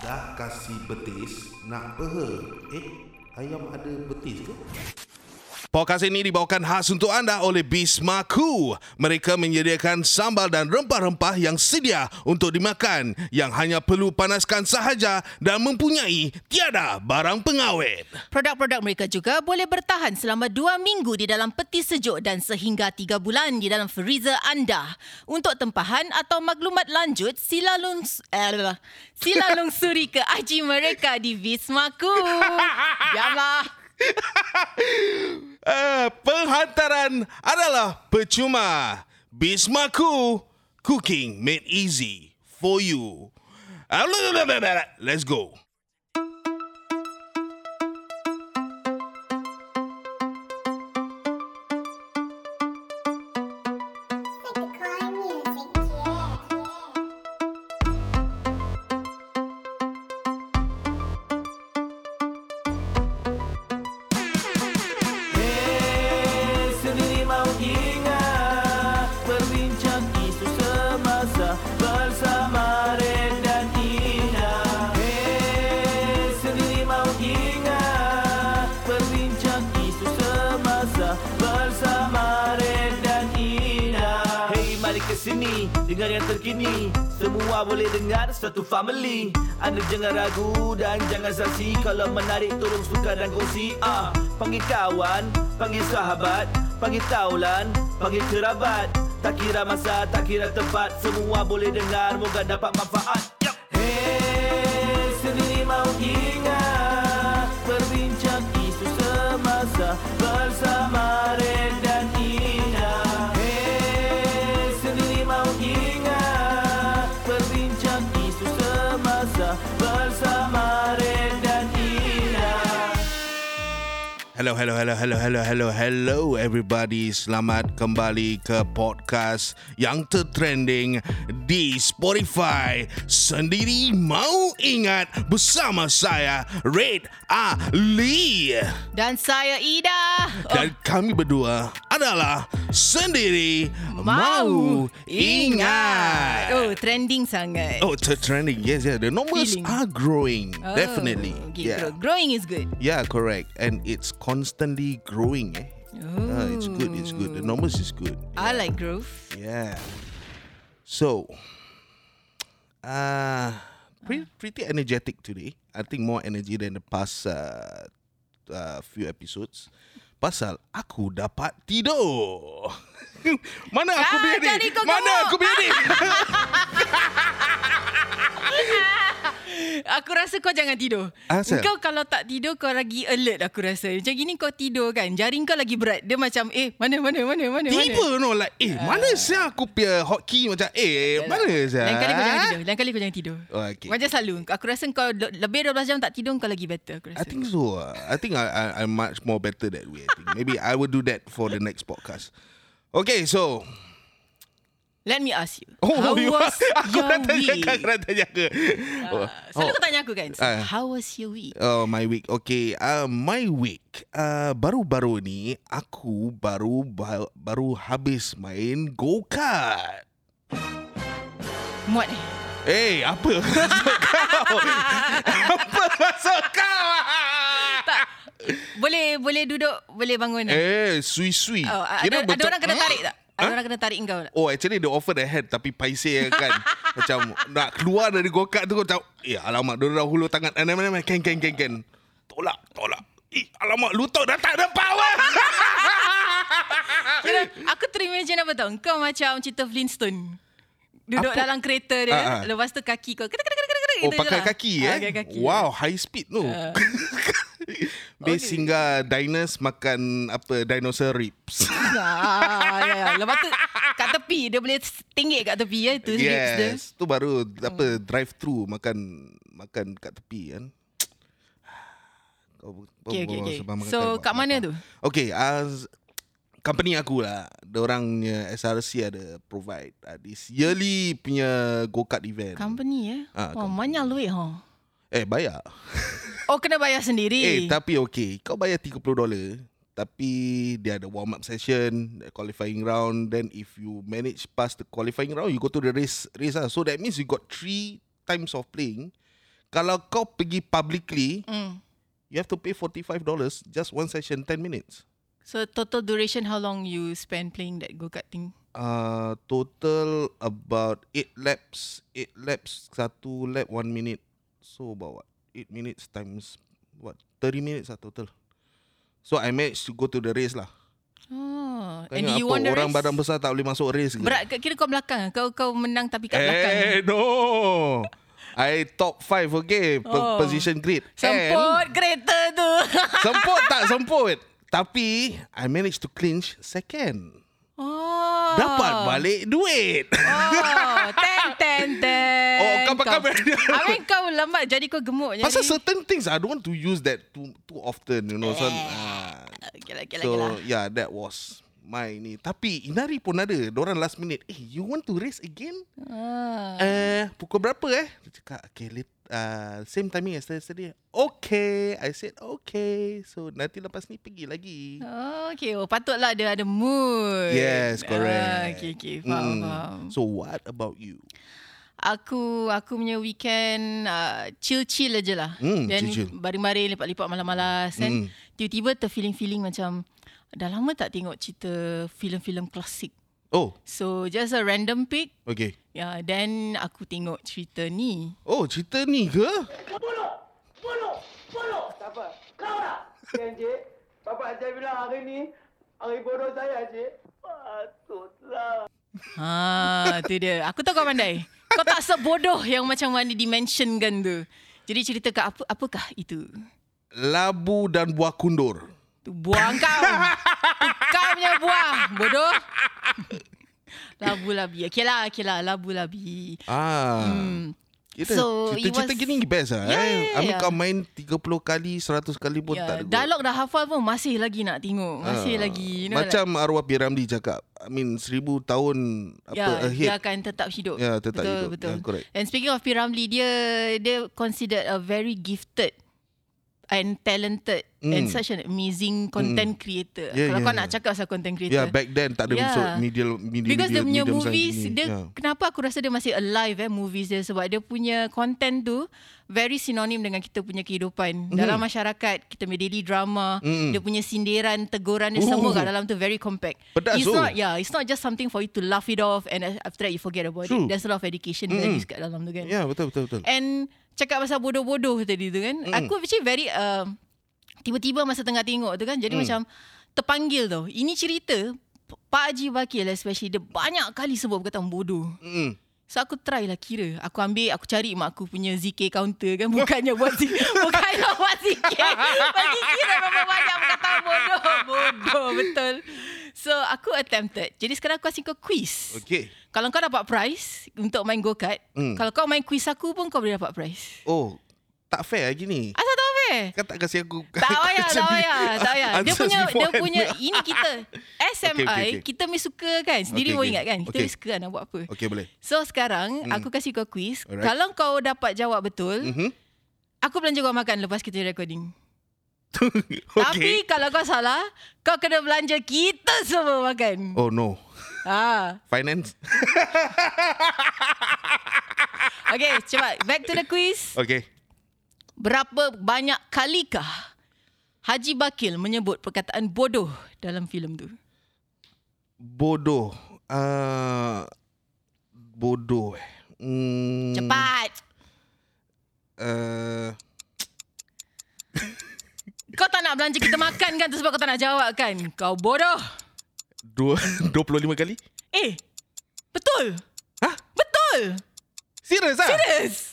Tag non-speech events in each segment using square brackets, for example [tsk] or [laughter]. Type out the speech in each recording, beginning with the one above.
Dah kasih betis Nak peha Eh Ayam ada betis ke? Podcast ini dibawakan khas untuk anda oleh Bismaku. Mereka menyediakan sambal dan rempah-rempah yang sedia untuk dimakan yang hanya perlu panaskan sahaja dan mempunyai tiada barang pengawet. Produk-produk mereka juga boleh bertahan selama dua minggu di dalam peti sejuk dan sehingga tiga bulan di dalam freezer anda. Untuk tempahan atau maklumat lanjut, sila, lungs, eh, sila [laughs] lungsuri ke IG mereka di Bismaku. [laughs] Diamlah. [laughs] Uh, penghantaran adalah percuma. Bismaku, cooking made easy for you. Uh, Let's go. Dengar yang terkini Semua boleh dengar Satu family. Anda jangan ragu Dan jangan saksi Kalau menarik Tolong suka dan kongsi. Ah, Panggil kawan Panggil sahabat Panggil taulan Panggil kerabat. Tak kira masa Tak kira tempat. Semua boleh dengar Moga dapat manfaat Hello, hello, hello, hello, hello, hello, hello everybody. Selamat kembali ke podcast yang tertrending di Spotify. Sendiri mau ingat bersama saya, Red Ali. Dan saya Ida. Dan kami berdua adalah Sendiri Mau, Mau Ingat. Oh, trending sangat. Oh, tertrending. Yes, yeah. The numbers Feeling. are growing. Oh, Definitely. okay, Yeah. grow- Growing is good. Yeah, correct. And it's constantly growing. Eh? Oh. Ah, it's good. It's good. The numbers is good. I like growth. Yeah. So, uh, pretty, pretty energetic today. I think more energy than the past uh, uh, few episodes. Pasal aku dapat tidur. [laughs] Mana aku Ah, punya ni? Mana aku punya ni? [laughs] [laughs] [laughs] Aku rasa kau jangan tidur. Asal? Kau kalau tak tidur kau lagi alert aku rasa. Macam gini kau tidur kan. Jaring kau lagi berat. Dia macam eh mana mana mana mana Tiba mana. no like eh mana saya aku punya hotkey macam eh mana saya? Lain kali kau jangan tidur. Lain kali kau jangan tidur. Oh, okay. Macam selalu. Aku rasa kau le- lebih 12 jam tak tidur kau lagi better aku rasa. I think so. uh, I think I, I I'm much more better that way. I think maybe I will do that for the next podcast. Okay, so Let me ask you. oh, how you was [laughs] aku your dah tanya week? kan, aku dah tanya ke. Oh, Selalu oh, kau tanya aku kan. So, Ah. how was your week? oh, my week. Okay, uh, my week. Uh, baru-baru ni aku baru ba- baru habis main go kart. Muat eh? Eh, apa [laughs] maksud kau? apa maksud kau? Tak. Boleh boleh duduk, boleh bangun. tak? eh, sui-sui. Oh, ada, Kira ada orang kena tarik tak? Ada Huh? orang kena tarik kau tak? Oh actually they offer the hand Tapi paiseh kan? [laughs] Macam nak keluar dari go-kart tu Macam Eh alamak Dia dah hulur tangan. Eh mana mana Ken ken ken ken Tolak Tolak. Eh alamak Lutut dah tak ada power. [laughs] Kira, [laughs] aku terimagine apa tau? Kau macam cerita Flintstone. Duduk Apa? dalam kereta dia Ah, ah. Lepas tu kaki kau kena kena kena kena Oh pakai kaki eh? Pakai kaki. Wow high speed tu [laughs] Base singgah Diners makan Apa Dinosaur ribs. Ah, [laughs] ya, ya. Lepas tu Kat tepi Dia boleh tinggi kat tepi ya Tu lips dia. Yes Tu baru Apa drive through Makan Makan kat tepi kan. Kau, Okay, okay, okay. So, kat mana tu? Okay uh, Company aku lah. Diorangnya SRC ada provide uh, This yearly punya Go-kart event. Company eh Ah, Oh company. banyak duit ha Eh bayar Oh kena bayar sendiri Eh tapi okay Kau bayar 30 dolar Tapi dia ada warm up session, qualifying round. Then if you manage past the qualifying round, you go to the race race lah. So that means you got three times of playing. Kalau kau pergi publicly, Mm. you have to pay $45 just one session 10 minutes. So total duration how long you spend playing that go-kart thing? Uh, total about 8 laps. 8 laps, satu lap 1 minute. So about what? 8 minutes times what? 30 minutes lah total. So I managed to go to the race lah. Oh, Tanya and you apa, won the orang race? badan besar tak boleh masuk race ke? Berat kira kau belakang. Kau kau menang tapi kat belakang. Eh, no. I top 5 okay. Oh. Position grid. And Semput kereta tu. [laughs] semput tak semput. Tapi I managed to clinch second. oh. Dapat balik duit. Oh, ten ten ten. Brand- Habis [laughs] kau lambat jadi kau gemuk jadi. Pasal certain things I don't want to use that too too often, you know. So, Eh. uh, Okay lah, okay lah, so okay lah. yeah, that was my ni. Tapi Inari pun ada. Diorang last minute. Eh, you want to race again? Ah. Eh, pukul berapa eh? Dia cakap, okay, late, uh, same timing as yesterday. Okay. I said, okay. So, nanti lepas ni pergi lagi. Oh, okay. Oh, patutlah dia ada mood. Yes, correct. Ah, okay, okay. Faham, Mm. faham. So, what about you? Aku aku punya weekend uh, chill-chill aje lah. Then chill-chill. baring-baring lepak-lepak malas-malas kan. Hmm. Tiba-tiba terfeeling-feeling macam dah lama tak tengok cerita filem-filem klasik. Oh, So just a random pick. okay. Ya, yeah, then aku tengok cerita ni. Oh, cerita ni ke? Siapa? Kau lah. Kan, Cik? Bapak saya bilang hari ni, hari bodoh saya, Cik. Patutlah. Ha, tu dia. Aku tahu kau pandai. Kau tak sebodoh yang macam mana dimensionkan tu. Jadi cerita kat apa apakah itu? Labu dan buah kundur. Tu buah kau. Kau punya buah. Bodoh. Labu labi. Okay lah, okay lah. Labu labi. Ah. Hmm. Kita, So, it cerita-cerita was- gini best lah. Yeah, eh. yeah, mean yeah. kau main 30 kali, 100 kali pun tak Ya, ada. dialog dah hafal pun masih lagi nak tengok. Masih Ah. lagi. You know, Macam arwah Piramli cakap. I mean seribu tahun apa ya, ahead. dia akan tetap hidup. Ya, tetap betul, hidup. Betul. Ya, correct. And speaking of P. Ramlee, dia dia considered a very gifted and talented Mm. and such an amazing content creator. Yeah, Kalau yeah, kau yeah. nak cakap pasal content Yeah, creator. back then tak ada Yeah. masuk medium medium Because dia punya movies dia Yeah. kenapa aku rasa dia masih alive eh movies dia sebab dia punya content tu very sinonim dengan kita punya kehidupan dalam masyarakat kita punya daily drama Mm. dia punya sindiran teguran dia Oh. semua kat dalam tu very compact Pedas it's tu. not yeah it's not just something for you to laugh it off and after that you forget about True. it there's a lot of education Mm. values kat dalam tu kan Ya, betul betul betul. And cakap pasal bodoh-bodoh tadi tu kan. Mm. Aku actually very uh, tiba-tiba masa tengah tengok tu kan. Jadi Mm. macam terpanggil tau. Ini cerita Pak Haji Bakil especially dia banyak kali sebut perkataan bodoh. Mm. So aku try lah kira. Aku ambil, aku cari mak aku punya ZK counter kan. Bukannya buat ZK. [laughs] Bukannya buat ZK. Bagi kira berapa banyak perkataan bodoh. Bodoh, betul. So aku attempted. Jadi sekarang aku kasih kau quiz. Okay. Kalau kau dapat prize untuk main go-kart, Hmm. kalau kau main quiz aku pun kau boleh dapat prize. Oh, tak fair lah gini. Asal tak fair? Kau tak kasih aku Tak [laughs] payah, tak payah, tak payah. Dia punya, dia punya, ini kita SMI, [laughs] Okay, okay, okay. kita mesti suka kan. Sendiri Okay, okay. ingat kan. Kita Okay. suka nak buat apa. Okay, boleh. So sekarang, aku kasih kau quiz. Alright. Kalau kau dapat jawab betul, Mhm. aku belanja kau makan lepas kita recording. [laughs] okay. Tapi kalau kau salah, kau kena belanja kita semua makan. Oh no. Ah. Finance? [laughs] Okay, cepat. Back to the quiz. Okay. Berapa banyak kalikah Haji Bakil menyebut perkataan bodoh dalam filem tu? Bodoh. Uh, bodoh. eh. Hmm, Cepat. Uh, Kau tak nak belanja kita makan kan tu sebab kau tak nak jawab kan? Kau bodoh. dua, [laughs] 25 kali? Eh, betul. Hah? Betul. Serius ah? Serius. [laughs]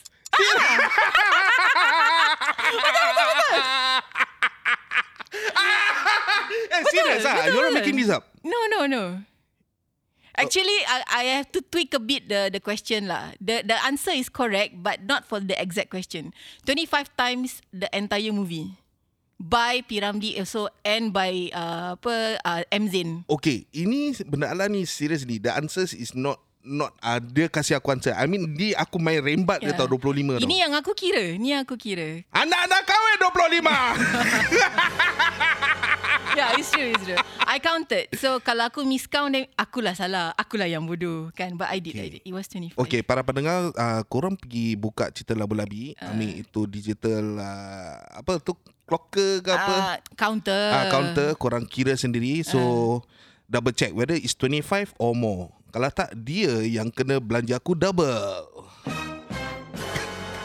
Eh, serious ah? betul. You are making this up? No, no, no. Actually, I, I have to tweak a bit the the question lah. The the answer is correct, but not for the exact question. 25 times the entire movie. By Piramdi also and by uh, apa uh, M Zain. Okay, ini benda ala ni seriously. The answers is not not uh, dia kasih aku answer. I mean dia aku main rembat yeah. dia tau 25 Ini tau. yang aku kira. Ni yang aku kira. Anak-anak kahwin 25. [laughs] Yeah, it's true, it's true. I counted. So kalau aku miscount then akulah salah. Akulah yang bodoh kan. But I did, Okay. I did. It was 25. Okay, para pendengar, uh, korang pergi buka cerita labu-labi. Ah. Uh. itu digital, uh, apa tu, clocker ke apa? Uh, counter. uh, counter, korang kira sendiri. So, double check whether it's 25 or more. Kalau tak, dia yang kena belanja aku double.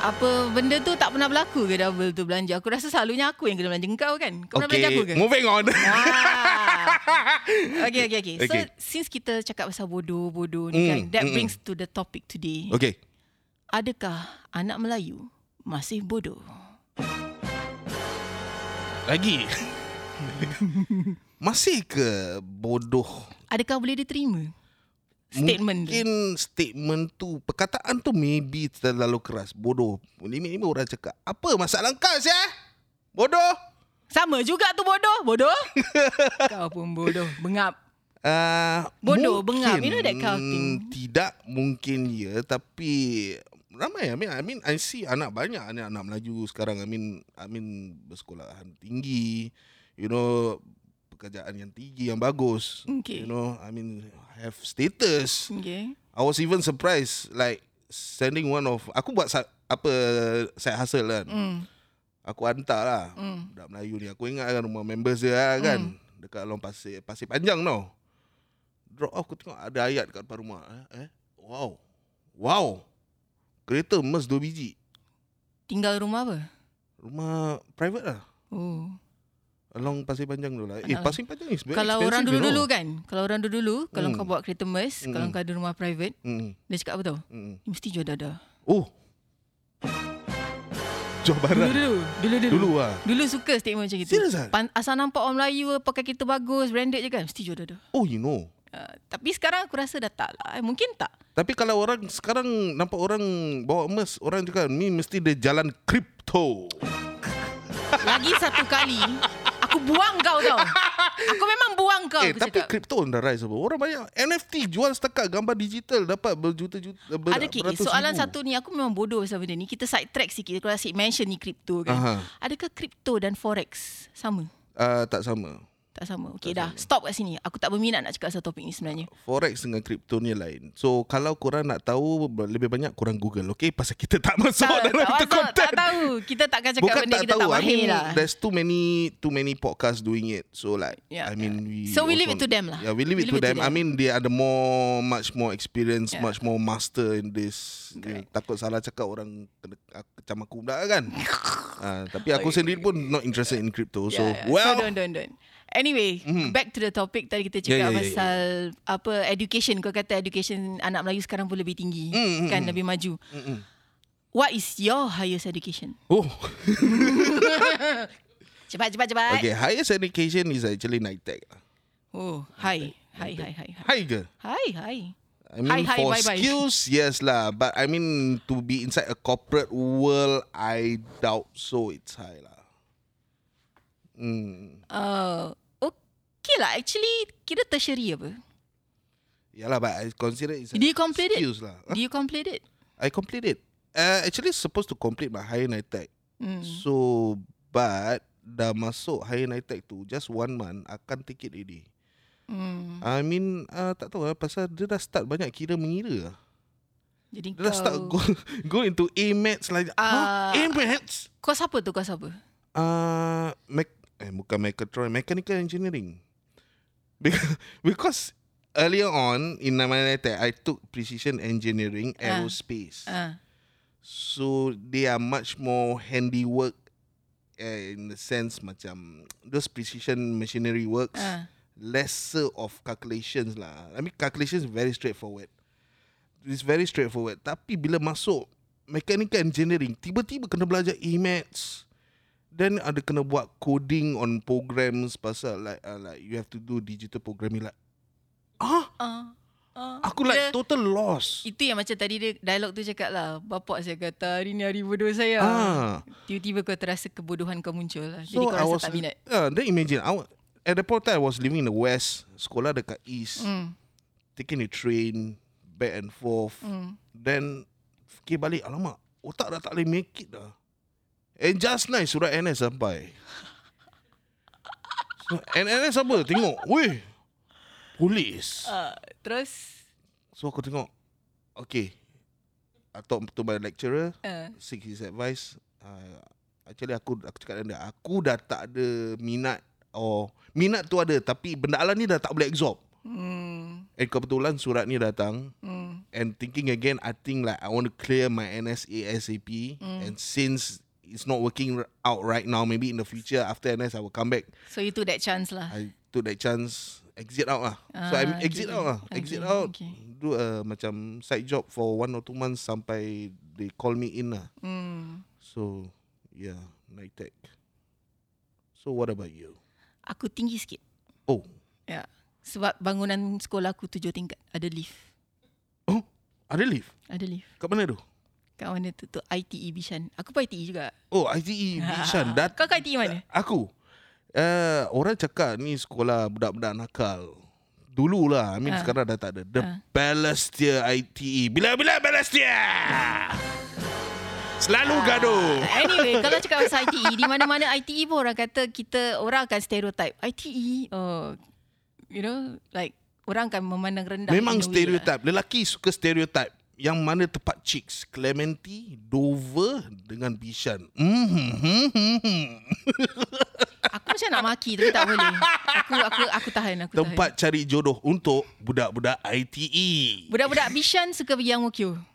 Apa benda tu tak pernah berlaku ke double tu belanja? Aku rasa selalunya aku yang kena belanja kau kan? Kau pernah belanja aku ke? moving on. Ah. [laughs] okay, okay, okay. So, Okay. since kita cakap pasal bodoh-bodoh ni Mm, kan, that mm, mm. brings to the topic today. okay. Adakah anak Melayu masih bodoh? Lagi. [laughs] Masih ke bodoh? Adakah boleh diterima? Statement Mungkin statement tu Perkataan tu maybe terlalu keras Bodoh Ini, ini orang cakap Apa masalah kau ya? Bodoh tu. Sama juga tu bodoh. Bodoh? [laughs] kau pun bodoh. Bengap. uh, Bodoh, bengap. You know that kind of thing. Tidak mungkin ya Tapi Ramai I mean, I mean I see anak banyak Anak-anak Melayu sekarang I mean I mean Bersekolahan tinggi You know Pekerjaan yang tinggi Yang bagus Okay. You know I mean Have status Okay. I was even surprised like sending one of aku buat sa- apa side hustle kan. Mm. Aku hantar lah Mm. budak Melayu ni. Aku ingat kan rumah members dia lah kan. Dekat Long Pasir, Pasir Panjang tau. Drop off aku tengok ada ayat kat depan rumah. Eh, eh? Wow. Wow. Kereta emas dua biji. Tinggal rumah apa? Rumah private lah. Oh. Along Pasir Panjang tu lah. Eh. Pasir Panjang is very Kalau orang dulu-dulu know. kan, kalau orang dulu-dulu, kalau Hmm. kau bawa kereta mes, kalau Mm. kau ada rumah private, Mm, dia cakap apa tau? mm. Ni mesti jual dada. Oh. Johor Barat. Dulu-dulu. Dulu-dulu. Dulu lah. Dulu suka statement macam gitu. Serious ah? Pan- asal nampak orang Melayu pakai kereta bagus, branded je kan, mesti jual dada. Oh, you know. Uh, tapi sekarang aku rasa dah tak lah. Mungkin tak. Tapi kalau orang sekarang nampak orang bawa emas, orang cakap ni mesti dia jalan kripto. Lagi satu kali, aku buang kau tau. [laughs] Aku memang buang kau. eh, tapi cakap. kripto dah rise apa? Orang banyak NFT jual setakat gambar digital dapat berjuta-juta ber, Ada beratus soalan ribu. satu ni aku memang bodoh pasal benda ni. Kita side track sikit kalau asyik mention ni kripto kan. Aha. Adakah kripto dan forex sama? Uh, tak sama. Tak sama. Okey dah. Stop kat sini. Aku tak berminat nak cakap pasal topik ni sebenarnya. Forex dengan kripto ni lain. So kalau korang nak tahu lebih banyak korang Google, okay? Pasal kita tak [laughs] masuk tak, dalam tak, tu masuk, konten. tak tahu. Kita takkan cakap Bukan benda tak kita tahu. tak I mahir mean, lah. there's too many too many podcasts doing it. So like, Yeah, I mean, we So we leave it to them lah. Yeah, we leave it to them. I mean, they are the more, much more experience, Yeah. much more master in this. Correct. Takut salah cakap orang kena kecam aku pula kan. uh, [laughs] tapi aku sendiri pun not interested in crypto. So, Yeah, yeah. well, so don't don't don't. Anyway, Mhm. back to the topic tadi kita Yeah, cakap yeah, yeah, pasal apa education. Kau kata education anak Melayu sekarang pun lebih tinggi, Mm, mm, kan mm. lebih maju. Mm-mm. What is your highest education? oh, [laughs] Cepat cepat cepat. okay. Highest education is actually NITEC. Oh, hi. Hi hi hi hi. High ke? Hi hi. I mean, Hi, hi, for bye, bye. skills, yes lah. But I mean, to be inside a corporate world, I doubt so. It's high lah. Hmm. Uh, okay lah. Actually, kira tertiary apa? Yalah, but I consider it's Do you complete it? skills lah. Do you complete it? I complete it. Uh, actually, supposed to complete my higher NITEC. Hmm. So, but dah masuk higher NITEC tu, just one month, akan take it already. Hmm. I mean, uh, tak tahu lah, pasal dia dah start banyak kira mengira lah. Jadi Dia dah start kau... go, [laughs] go into A-Maths lah. Ah. huh? A-Maths? Kau siapa tu? Kau siapa? Uh, me- eh, bukan mechatronic, mechanical engineering. Because, [laughs] because earlier on in NITEC, I took precision engineering, Ah. aerospace. Ah. So they are much more handiwork uh, in the sense macam [tsk] those precision machinery works. Ah. lesser of calculations lah. I mean calculations very straightforward. It's very straightforward. Tapi bila masuk mechanical engineering, tiba-tiba kena belajar E-maths. Then ada kena buat coding on programs pasal like uh, like you have to do digital programming like ah Ah. Ah. aku like Kira- total lost. Itu yang macam tadi dia dialog tu cakap lah. Bapak saya kata hari ni hari bodoh saya. Ah. Tiba-tiba kau terasa kebodohan kau muncul lah. Jadi So kau I rasa was tak minat. yeah, then imagine I at the point I was living in the west, sekolah dekat east. Hmm. taking the train back and forth. Hmm. Then fikir balik, alamak, otak dah tak boleh make it dah. And just nice surat NS sampai. And NS apa? Tengok, weh, polis. Uh, terus So aku tengok, okay. I talk to my lecturer, uh, seek his advice. Uh, actually aku aku cakap dengan dia, aku dah tak ada minat or minat tu ada tapi benda alam ni dah tak boleh absorb. hmm, And kebetulan surat ni datang hmm, and thinking again I think like I want to clear my NS ASAP Mm. and since it's not working out right now maybe in the future after NS I will come back so you took that chance lah. I took that chance exit out lah so I Ah, exit okay, out lah okay, exit out okay. do a macam side job for one or two months sampai they call me in lah Hmm. so yeah night tech so what about you Aku tinggi sikit. oh Ya. Sebab bangunan sekolah aku tujuh tingkat. Ada lift. oh ada lift Ada lift. kat mana tu Kat mana tu? Tu ITE Bishan. Aku pun ITE juga. oh ITE [laughs] Bishan dat Kau kat ITE mana? Aku uh, Orang cakap ni sekolah budak-budak nakal Dulu lah I mean Ah. sekarang dah tak ada The Ah. Balestier ITE Bila-bila Balestier Selalu gaduh Anyway, [laughs] kalau cakap pasal ITE, di mana-mana ITE pun orang kata kita, orang akan stereotype. ITE, oh, you know, like, orang akan memandang rendah. Memang stereotype Lelaki suka stereotype Yang mana tepat chicks Clementi Dover Dengan Bishan mm -hmm. Lah. Aku macam nak maki tapi tak boleh. Aku aku aku tahan, aku Tempat tahan. cari jodoh Untuk budak-budak. ITE Budak-budak Bishan suka pergi Ang.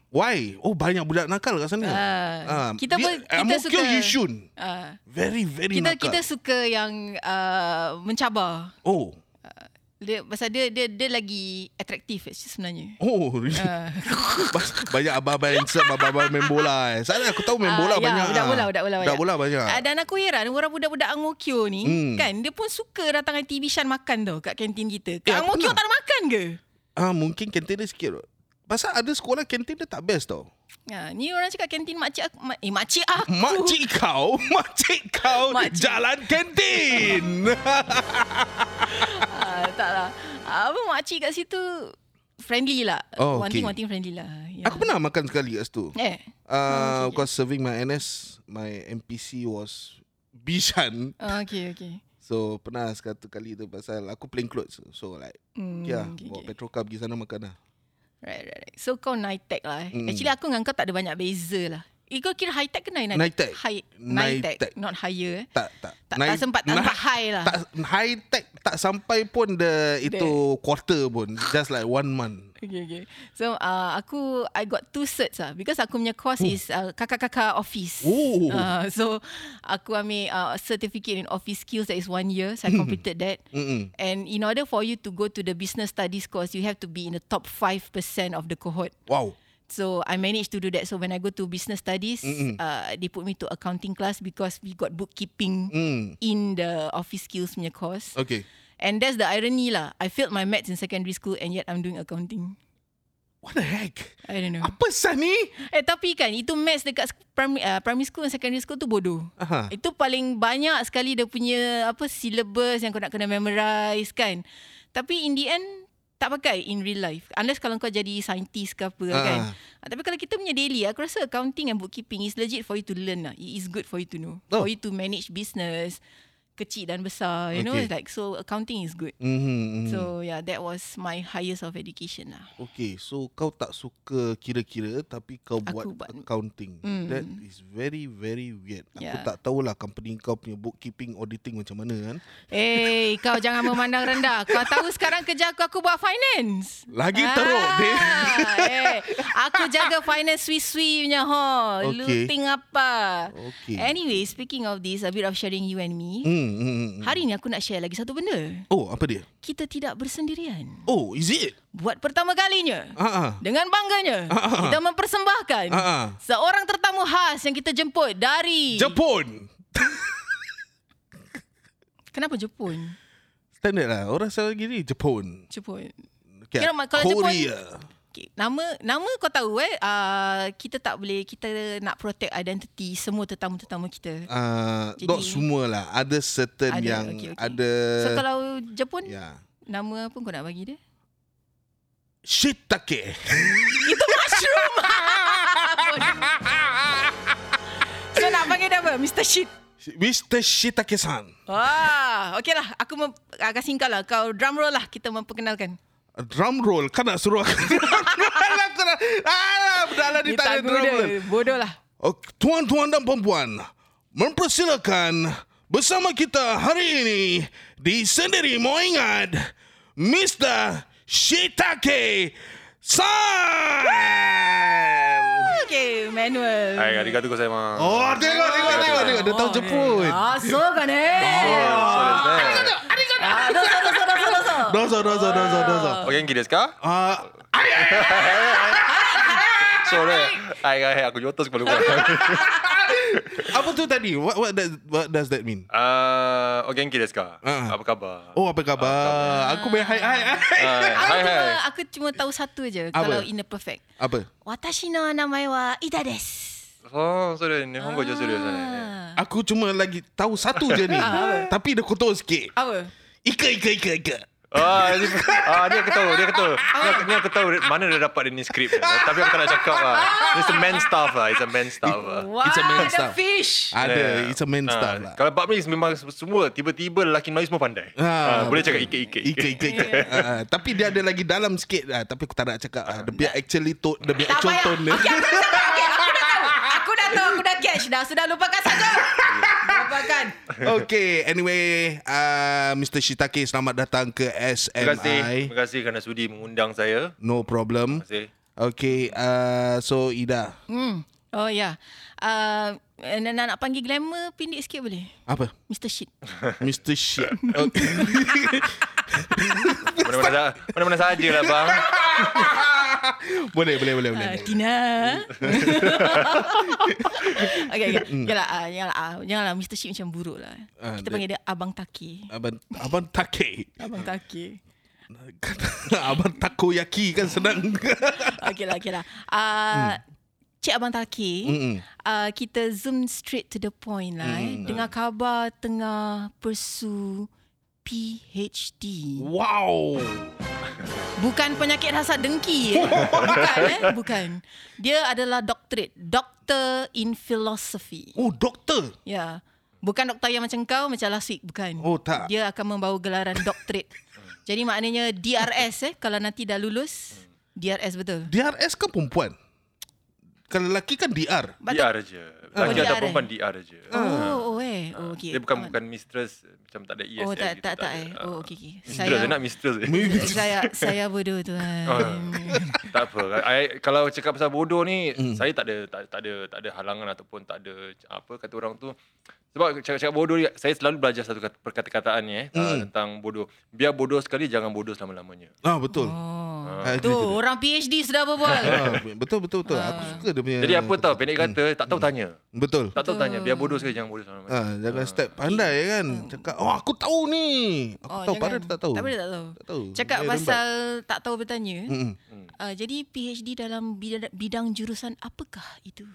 Why? Oh banyak budak nakal kat sana Ah, kita dia- pun kita Kio suka Yishun Ah, Very very kita nakal kita suka yang uh, mencabar. Oh Dia pasal dia dia dia lagi atraktif sebenarnya. Oh really? [laughs] Ah. Banyak abang-abang yang handsome Abang-abang main bola eh. Sana aku tahu main Ah, bola ya, banyak budak bola, budak bola Budak bola banyak Ah, Dan aku heran orang budak-budak Ang Mo Kio ni Hmm. kan dia pun suka datang IT Bishan makan tau kat kantin kita. Kat Eh, Ang Mo aku Kio pernah. tak ada makan ke? ah, Mungkin kantin dia sikit Pasal ada sekolah kantin dia tak best tau Ha, ni orang cakap kantin makcik aku. Ma- eh, makcik aku. [laughs] Makcik kau Makcik kau Makcik. Jalan kantin [laughs] Ah, tak lah. Ah, Apa makcik kat situ friendly lah. Oh, one okay. thing, one thing friendly lah. Ya. Aku pernah makan sekali kat situ Eh. uh, okay, Because serving my NS My NPC was Bishan Oh, okay, okay. So pernah satu kali tu Pasal aku plain clothes So like okay lah okay, Bawa okay. petrol car pergi sana makan lah Right, right, right. So kau night tech lah. Eh. Mm. Actually aku dengan kau tak ada banyak beza lah. Eh, kau kira high tech ke tech. High, Night night tech, tech. not higher eh. Tak tak Tak, tak sempat, tak sempat high lah. tak high tech tak sampai pun the itu quarter pun just like one month Okay, okay. So uh, aku I got two certs lah because aku punya course Oh. is uh, kakak-kakak office. Oh. Uh, so aku ambil uh, certificate in office skills that is one year. So I completed that. Mm-mm. And in order for you to go to the business studies course, you have to be in the top 5% of the cohort. wow So I managed to do that. So when I go to business studies, Mm-mm. uh, they put me to accounting class because we got bookkeeping mm. in the office skills punya course. okay And that's the irony lah. I failed my maths in secondary school and yet I'm doing accounting. what the heck I don't know. apa sah ni Eh tapi kan itu maths dekat primary, uh, primary school dan secondary school tu bodoh. Aha. Itu paling banyak sekali dia punya apa syllabus yang kau nak kena memorize kan. Tapi in the end tak pakai in real life. Unless kalau kau jadi scientist ke apa Ah. kan. Uh, tapi kalau kita punya daily aku rasa accounting and bookkeeping is legit for you to learn lah. It is good for you to know. Oh. For you to manage business kecil dan besar, you know, Okay. like so accounting is good. Mm-hmm. So yeah, that was my highest of education lah. Okay, so kau tak suka kira-kira tapi kau buat, Aku buat- accounting. Hmm. That is very very weird. Aku Yeah. tak tahulah company kau punya bookkeeping auditing macam mana kan. Eh, kau jangan memandang rendah. Kau tahu sekarang kerja aku, aku buat finance. Lagi teruk, Din. eh, aku jaga finance swi-swi punya. Lu Okay. think apa? Okay. Anyway, speaking of this, a bit of sharing you and me. Hmm, hmm, hmm. Hari ni aku nak share lagi satu benda. Oh, apa dia? Kita tidak bersendirian. Oh, is it? Buat pertama kalinya. Ah. Dengan bangganya, kita mempersembahkan Ah, ah. seorang tetamu khas yang kita jemput dari... Jepun. Kenapa Jepun? Standard lah. Orang selalu gini Jepun. Jepun. Okay. Kira kalau Jepun- Korea. Okay, nama nama kau tahu eh uh, kita tak boleh kita nak protect identity semua tetamu-tetamu kita. Uh, Jadi- not semua lah. Ada certain Ada, yang okay, okay. ada. So kalau Jepun Ya. nama apa kau nak bagi dia? Shiitake. [laughs] Itu mushroom. [laughs] so nak panggil dia apa? Mr. Shit. Mr. Shiitake-san. Wah, okey lah. Aku mem- agak singkat lah. Kau drum roll lah kita memperkenalkan. Drum roll. Kan nak suruh aku. [laughs] Aku dah... Alah, lah ditanya tak drum guna. roll. Bodoh lah. Ok, Tuan-tuan dan perempuan, mempersilakan bersama kita hari ini di Sendiri Mau Ingat, Mr. Shiitake San. Okey, manual. Hai, arigatou gozaimasu. Oh, tengok, tengok, tengok, tengok. Dia tahu jemput. Ah, so kan eh. So that's that. Ah, dosa, dosa, dosa, dosa. Dosa, dosa, dosa, dosa. O genki desu ka? Ah, Sore. Hai, hai, aku jotos kepala gua. apa tu tadi? What, what, does, what does that mean? Ah, o genki desu ka? Ah. Apa khabar? Oh, apa khabar? Aku main hai, hai, hai. Hai, Aku hai, cuma, aku cuma tahu satu je Apa? kalau inner perfect. Apa? Watashi no namae wa Ida desu. Oh, so dia Nihongo jo suru sana. Ah. Aku cuma lagi tahu satu je ni. Tapi dia kotor sikit. Apa? Ika, ika, ika, ika. Ah, ni, ah, ni aku tahu, dia aku tahu. Ni aku, ni aku tahu mana dia dapat dia ni skrip. Tapi aku tak nak cakap lah. It's a man stuff lah. It's a man stuff lah. Wah, It's a main the stuff. fish. Ada, Yeah. it's a main Ah, stuff lah. Kalau bab ni memang semua tiba-tiba lelaki Melayu semua pandai. Ah, boleh cakap ike-ike. Ika, ika, ika. [laughs] Ah, tapi dia ada lagi dalam sikit lah. Tapi aku tak nak cakap lah. Dia biar actually to, dia biar Tak actual tone dia. Okey, aku dah tahu. Okey, aku dah tahu. Aku dah tahu. Aku dah catch dah. Sudah lupakan saja. [laughs] lupakan. Okay, anyway, uh, Mr. Shitake, selamat datang ke Terima kasih. SMI. Terima kasih kerana sudi mengundang saya. No problem. Terima kasih. Okay, uh, so Ida, Hmm. Oh ya. Uh, nak, nak panggil glamour pindik sikit boleh? apa? Mr. Shit. [laughs] Mr. Shit. Okay. [laughs] Mana-mana, sa- mana-mana saja lah bang. [laughs] [laughs] boleh, boleh, boleh, boleh. Uh, Tina. [laughs] okay, okay. Janganlah, uh, janganlah, uh, janganlah Mr. Shit macam buruk lah. Ah, Kita dia- panggil dia Abang Taki. Abang, Abang Take. Abang Taki. [laughs] Abang Takoyaki kan senang. Okey lah, okey lah. Uh, Cik Abang Taki, Mm-mm. uh, kita zoom straight to the point lah. Eh. Dengar khabar tengah pursue PhD. wow. Bukan penyakit hasad dengki. Eh. [laughs] Bukan, eh? Bukan. Dia adalah doctorate. Doctor in Philosophy. Oh, doktor. Ya. Bukan doktor yang macam kau, macam last week. Bukan. Oh, tak. Dia akan membawa gelaran doctorate. [laughs] Jadi maknanya DRS eh. Kalau nanti dah lulus, DRS betul. DRS kan perempuan? Kalau lelaki kan DR. DR je. Lelaki Oh, atau DR perempuan eh? DR je. Oh, oh eh. Oh, okay. Dia bukan bukan mistress macam tak ada ES. Oh, tak, gitu, tak, tak, ada. eh. Ah. Oh, okey, okey. Mistress, dia nak mistress je. [laughs] saya, saya bodoh tuan. Oh. tak apa. I, kalau cakap pasal bodoh ni, saya tak ada tak, tak ada tak ada halangan ataupun tak ada apa kata orang tu. Sebab cakap-cakap bodoh saya selalu belajar satu kata, perkata-kataan ni eh uh, tentang bodoh. Biar bodoh sekali jangan bodoh selama-lamanya. Ah, betul. Oh. I Tu, orang PhD sudah berbual. Ah, betul, betul, betul. Aku suka dia punya. Jadi apa tau, pendek kata, tak tahu tanya. Betul. Tak tahu tanya, biar bodoh sekali jangan bodoh selama-lamanya. Ah, jangan step pandai kan. Cakap, oh aku tahu ni. Aku Oh, tahu, jangan. padahal dia tak tahu. Tak boleh tak tahu. Tak tahu. Cakap Dia pasal tak tahu bertanya. Mm-mm. Uh, jadi PhD dalam bidang, bidang jurusan apakah itu?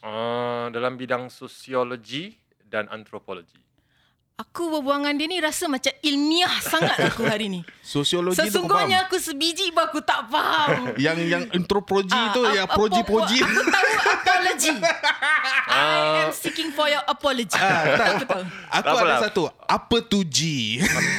Uh, dalam bidang sosiologi dan antropologi. Aku berbuangan dia ni rasa macam ilmiah sangat aku hari ni. [laughs] Sosiologi tu? Sesungguhnya aku sebiji pun aku tak faham. [laughs] Yang yang antropologi Ah, tu yang proji-proji. Aku tahu apology. [laughs] I am seeking for your apology. Ah, tak. Aku tahu. Aku Tak ada satu. Apa tu G?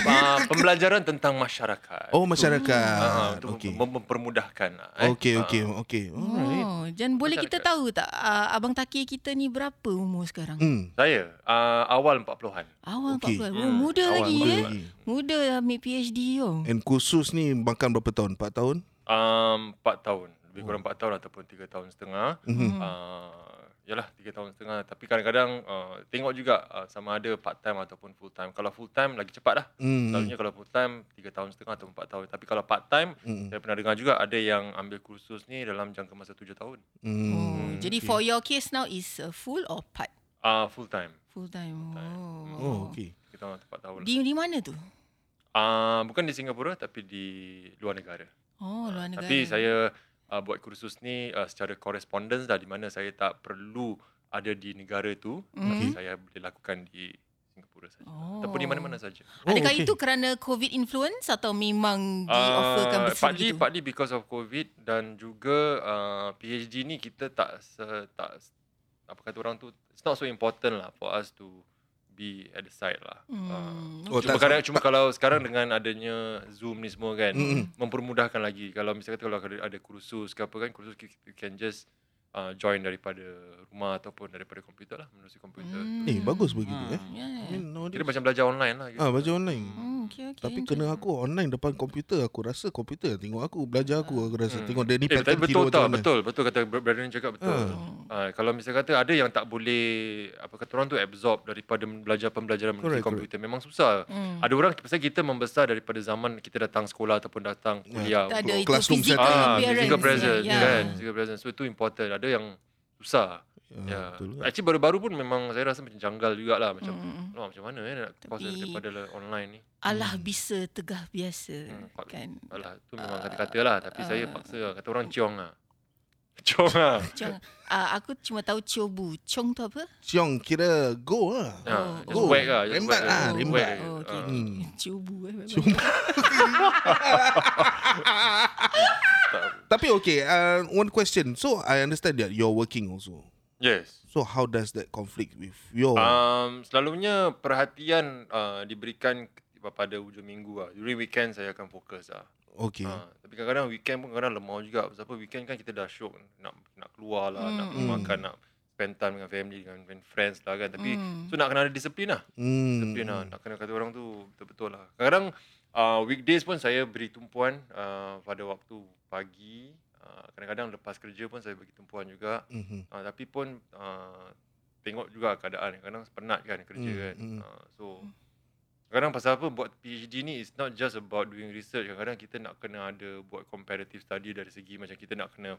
uh, pembelajaran tentang masyarakat. Oh masyarakat. Uh, untuk Okey. mem- mempermudahkan. eh. Okey Ah. okey okey. Alright. Oh, dan boleh kita tahu tak uh, Abang Taki kita ni berapa umur sekarang? Hmm. Saya uh, awal 40-an. Awal Okey. 40. Oh, muda Awal lagi muda eh. lagi. Muda dah ambil PhD oh. And khusus ni makan berapa tahun? 4 tahun? Um, 4 tahun. Lebih kurang 4 tahun ataupun 3 tahun setengah. Mhm. Uh, yalah 3 tahun setengah. Tapi kadang-kadang uh, tengok juga uh, sama ada part time ataupun full time. Kalau full time lagi cepat dah. Hmm. Selalunya kalau full time 3 tahun setengah atau 4 tahun. Tapi kalau part time, Hmm. saya pernah dengar juga ada yang ambil kursus ni dalam jangka masa 7 tahun. Hmm. Oh, jadi for your case now is uh, full or part? Uh, full time. Full time. Oh. Oh okey. Kita orang 4 tahun. Di di mana tu? Uh, bukan di Singapura tapi di luar negara. Oh, luar negara. Tapi saya uh, buat kursus ni uh, secara correspondence lah di mana saya tak perlu ada di negara tu. Mhm. Tapi saya boleh lakukan di Singapura. Saja. Oh. Ataupun di mana-mana saja. Adakah okay. itu kerana COVID influence atau memang di-offerkan Ah, bersama partly, gitu? partly because of COVID dan juga uh, PhD ni kita tak se, tak apa kata orang tu it's not so important lah for us to be at the side lah. Hmm. Uh, Oh, cuma kadang cuma kalau sekarang dengan adanya Zoom ni semua kan Mm-mm. mempermudahkan lagi. Kalau misalnya kalau ada, ada kursus ke apa kan kursus you can just uh, join daripada rumah ataupun daripada komputer lah menerusi komputer. Hmm. Eh, bagus begitu eh. Ya. I mean, nowadays- Kira macam belajar online lah. Gitu. Ah, baca online. Hmm, okay, okay. Tapi kena aku online depan komputer Aku rasa komputer yang tengok aku Belajar aku Aku rasa Hmm. tengok Danny Eh, pattern betul mana betul, betul kata ni cakap betul. Ah. Uh, kalau misalnya kata ada yang tak boleh apa kata orang tu absorb daripada belajar pembelajaran melalui Correct, komputer memang susah. Hmm. Ada orang pasal kita membesar daripada zaman kita datang sekolah ataupun datang kuliah. Tak ada itu physical ah, physical presence Ya. kan, physical presence. So itu important. Ada yang susah. Ya, Ya. betul. Actually baru-baru pun memang saya rasa macam janggal jugalah macam Hmm. oh, macam mana eh nak course Tapi- daripada online ni. Alah bisa tegah biasa Hmm, kan. Alah, tu memang kata-kata lah tapi saya ah. paksa lah. kata orang ciong lah. [laughs] Ciong lah. [laughs] Cong, uh, aku cuma tahu ciobu. Cong tu apa? Siong kira go lah Ha, Oh, just oh. whack lah. Just Rembat lah, rembat. Oh, okay. Ah. okay. Ciobu eh. Tak- [laughs] Tapi okay uh, One question So I understand that You're working also Yes. So how does that conflict with your Um, selalunya perhatian uh, diberikan pada hujung minggu lah. During weekend saya akan fokus lah. Okay Ha, tapi kadang-kadang weekend pun kadang lemah juga. Sebab weekend kan kita dah syok nak nak keluar lah, nak pergi Hmm. makan, nak spend time dengan family, dengan, dengan friends lah kan. Tapi Hmm. so nak kena ada disiplin lah. hmm. Disiplin lah. Nak kena kata orang tu betul-betul lah. Kadang-kadang uh, weekdays pun saya beri tumpuan uh, pada waktu pagi. Uh, kadang-kadang lepas kerja pun saya bagi tumpuan juga. Mhm. Uh, tapi pun uh, tengok juga keadaan. Kadang penat kan kerja Hmm, kan. hmm. Uh, so kadang pasal apa buat PhD ni is not just about doing research. Kadang-kadang kita nak kena ada buat comparative study dari segi macam kita nak kena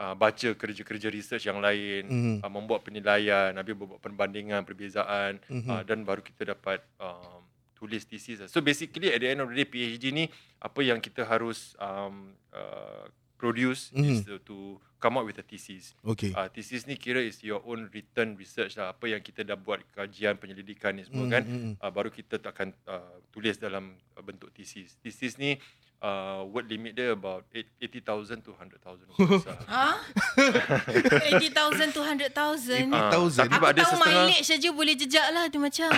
uh, baca kerja-kerja research yang lain, Mhm. uh, membuat penilaian, habis buat perbandingan, perbezaan Mhm. uh, dan baru kita dapat um, tulis thesis. lah. So basically at the end of the day PhD ni apa yang kita harus um, uh, produce Mhm. is to, to come up with a thesis. Okay Uh, thesis ni kira is your own written research lah. Apa yang kita dah buat kajian penyelidikan ni semua Mhm, kan. mhm. Uh, baru kita akan uh, tulis dalam bentuk thesis. Thesis ni uh, word limit dia about eight- 80,000 to 100,000 words lah. Ha? 80,000 to 100,000. Ah, 80,000. tapi Aku ada tahu setengah mileage saja boleh jejak lah tu macam. [laughs]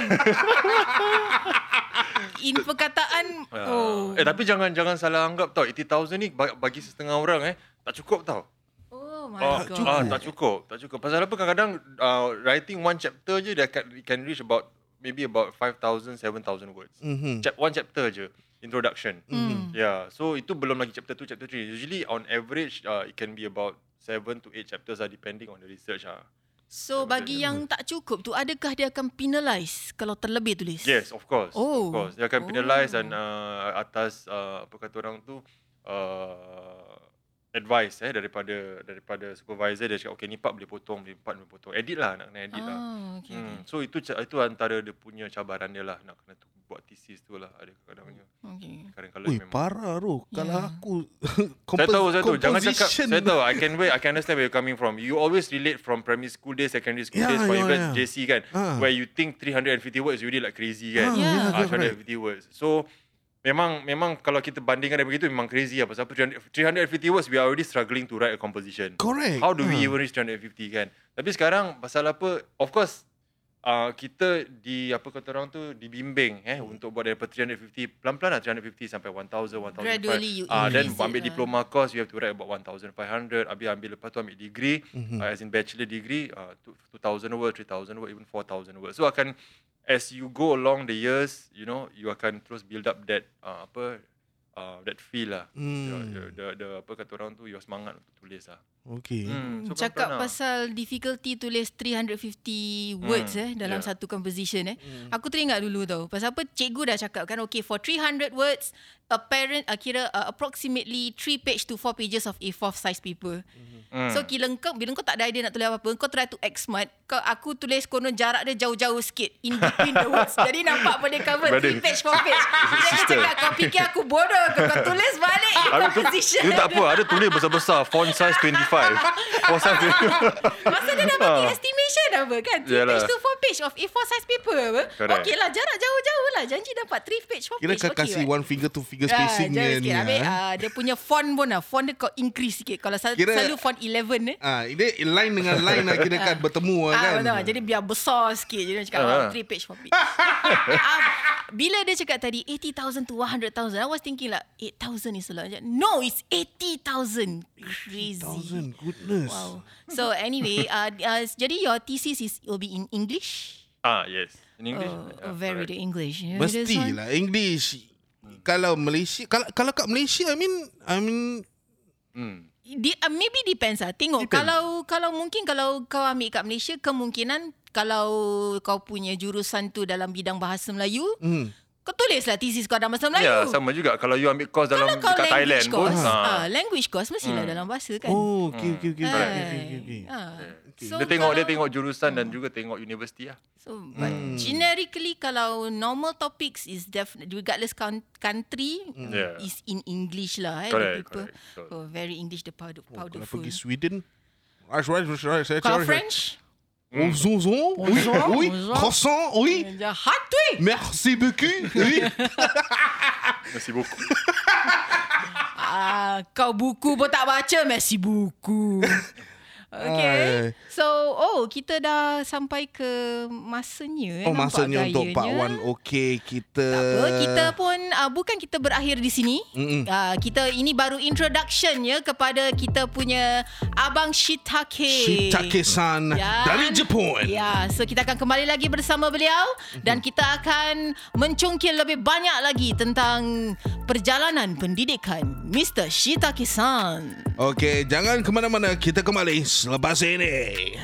In perkataan Ah, oh. Eh tapi jangan jangan salah anggap tau 80,000 ni ba- bagi setengah orang eh tak cukup tau. Oh my Ah, god. ah, tak cukup, tak cukup. Pasal apa kadang-kadang uh, writing one chapter je dia can, can reach about maybe about 5,000 7,000 words. Mhm. Chap one chapter je introduction. Hmm. Yeah, so itu belum lagi chapter 2, chapter 3. Usually on average uh, it can be about 7 to 8 chapters lah depending on the research ah. So bagi yang tak cukup tu adakah dia akan penalize kalau terlebih tulis? Yes, of course. Oh. Of course. Dia akan penalize Oh. dan uh, atas uh, apa kata orang tu uh, advice eh daripada daripada supervisor dia cakap okay ni part boleh potong, ni part boleh potong. Edit lah nak kena edit lah. Ah, okay. Hmm. So itu itu antara dia punya cabaran dia lah nak kena tu, buat thesis tu lah ada kadang-kadang. okay. Kadang-kadang Ui memang parah tu Kalau Ya. aku [laughs] Saya tahu, saya tahu. Jangan cakap. Saya tahu. I can wait. I can understand where you're coming from. You always relate from primary school days, secondary school Yeah, days, for yeah, even yeah. JC kan, Ah. where you think 350 words you really like crazy kan. Ah, Yeah. Ah, correct. 350 words. So memang memang kalau kita bandingkan dengan begitu memang crazy lah. Pasal apa 300 350 words we are already struggling to write a composition. Correct How do we Ah. even reach 350 kan? Tapi sekarang pasal apa? Of course uh, kita di apa kata orang tu dibimbing eh untuk buat daripada 350 pelan-pelan lah 350 sampai 1000 1005. Gradually you Ah then increase it ambil lah. diploma course you have to write about 1500 habis ambil lepas tu ambil degree Mhm. uh, as in bachelor degree uh, 2000 word 3000 word even 4000 word. So akan as you go along the years you know you akan terus build up that uh, apa uh, that feel lah. Hmm. The, the, the, the, apa kata orang tu your semangat untuk tulis lah. Okay Hmm, so Cakap lah. pasal difficulty tulis 350 words Hmm, eh dalam yeah. satu composition eh. Aku teringat dulu tau. Pasal apa cikgu dah cakap kan okay for 300 words a parent uh, kira uh, approximately 3 page to 4 pages of A4 size paper. Hmm. So kira kau bila kau tak ada idea nak tulis apa-apa, kau try to act smart. Kau aku tulis konon jarak dia jauh-jauh sikit in between the words. Jadi nampak pada cover Brother. 3 page 4 page. [laughs] Jadi cakap kau fikir aku bodoh ke kau tulis balik composition. itu tak apa, ada tulis besar-besar, font size 25. [laughs] [laughs] Font size 25. Masa dia dah bagi estimation apa kan 3 Yalah. page to 4 page of A4 size paper apa. Correct. Okey lah, jarak jauh-jauh lah. Janji dapat 3 page, 4 Kira page. kan okey kasih right? one finger to finger Ah, spacing jauh ni. sikit. Habis, ah. ah, dia punya font pun lah. Font dia kau increase sikit. Kalau sel- Kira- selalu font 11 eh. Ah, ini line dengan line lah kira kan bertemu lah Ah, kan. betul. Jadi biar besar sikit. Jadi dia cakap, Ah. oh, 3 page, 4 page. [laughs] ah, bila dia cakap tadi 80,000 to 100,000, I was thinking like 8,000 is a lot. No, it's 80,000. Crazy. 1000 goodness. Wow. So anyway, uh, uh, jadi your thesis is will be in English? Ah, yes. In English. Oh, Yeah, very the English. Yeah, one. Mestilah English. Kalau Malaysia kalau kalau kat Malaysia I mean I mean Hmm. Di, uh, maybe depends lah. Tengok Depend. kalau kalau mungkin kalau kau ambil kat Malaysia kemungkinan kalau kau punya jurusan tu dalam bidang bahasa Melayu, hmm. Kau tulislah thesis kau dalam bahasa Melayu. Ya, sama juga. Kalau you ambil course dalam Kalau kau dekat Thailand language pun. course, ah, ah, language course mestilah dalam bahasa kan. Oh, okey okey okey. Hai. okey, okey, okey, okey. Ah. So dia tengok dia kalau- tengok jurusan dan juga tengok universiti lah. So, but Hmm. generically kalau normal topics is definitely regardless coun- country Yeah. is in English lah. Eh, Correct, people. correct, betul. Oh, very English the powder, Kalau powderful. pergi Sweden Right, right, right, right, right, Kalau right. French, Oh, zonzon, oui, Bonjour, oui, bonjour. croissant, oui. Merci beaucoup, oui. [laughs] Merci beaucoup. Ah, kau buku pun tak baca, Messi buku. Okay. So, oh, kita dah sampai ke masanya. Eh, Oh, nampak masanya untuk Part gayanya. 1 okey kita. Tak apa, kita pun uh, bukan kita berakhir di sini. Mm-mm. Uh, kita ini baru introduction ya kepada kita punya Abang Shitake. Shitake-san Ya. dari Jepun. Ya, so kita akan kembali lagi bersama beliau dan kita akan mencungkil lebih banyak lagi tentang perjalanan pendidikan Mr. Shitake-san. Okey, jangan ke mana-mana. Kita kembali selepas ini.